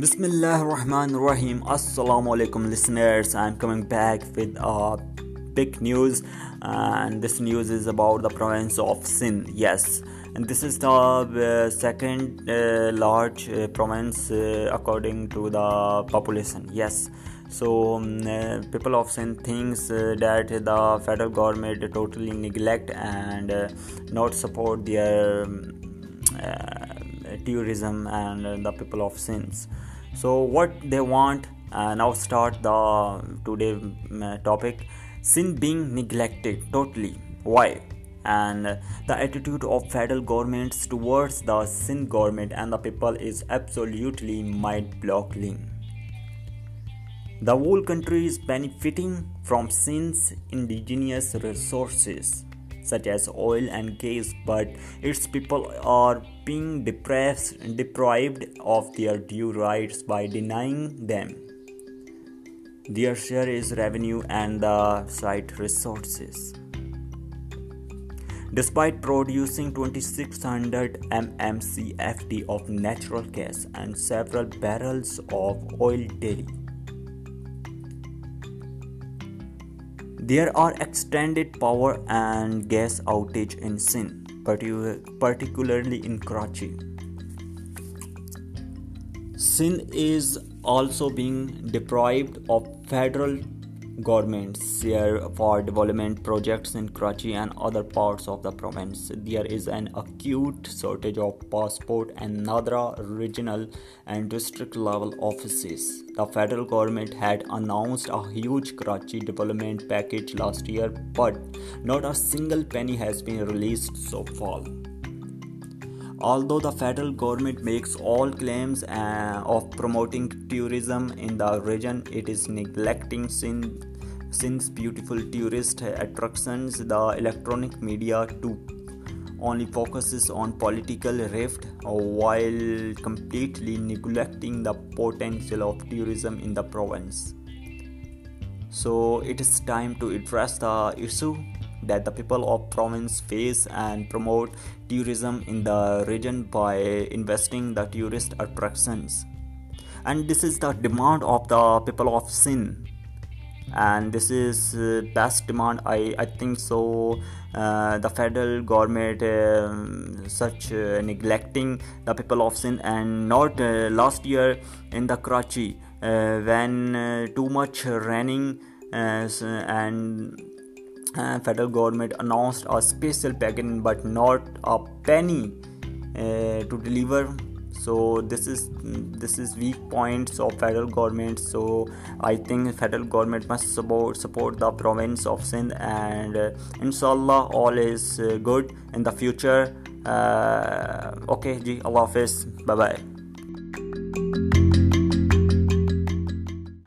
بسم اللہ الرحمن الرحیم السلام علیکم listeners I'm coming back with big news and this news is about the province of Sindh yes and this is the second large province according to the population yes so people of Sindh things that the federal government totally neglect and not support their tourism and the people of Sindh So what they want, uh, now start the uh, today mm, uh, topic, sin being neglected totally, why? And the attitude of federal governments towards the sin government and the people is absolutely mind-boggling. The whole country is benefiting from sin's indigenous resources such as oil and gas, but its people are being deprived of their due rights by denying them their share is revenue and the site resources. Despite producing 2600 mmcfd of natural gas and several barrels of oil daily, There are extended power and gas outage in Sindh, particularly in Karachi. Sindh is also being deprived of federal government share for development projects in Karachi and other parts of the province. There is an acute shortage of passport and Nadra regional and district level offices. The federal government had announced a huge Karachi development package last year, but not a single penny has been released so far. Although the federal government makes all claims uh, of promoting tourism in the region, it is neglecting Sindh's beautiful tourist attractions. The electronic media too only focuses on political rift while completely neglecting the potential of tourism in the province. So it is time to address the issue that the people of province face and promote tourism in the region by investing the tourist attractions. And this is the demand of the people of Sindh, and this is uh, best demand. I think so. Uh, the federal government um, such uh, neglecting the people of Sindh, and not last year in the Karachi when too much raining and federal government announced special pack but ناٹنیور so this is this is weak points of federal government so I think federal government support the province of Sindh and ان شاء اللّہ all is good in the future okay جی اللہ حافظ bye bye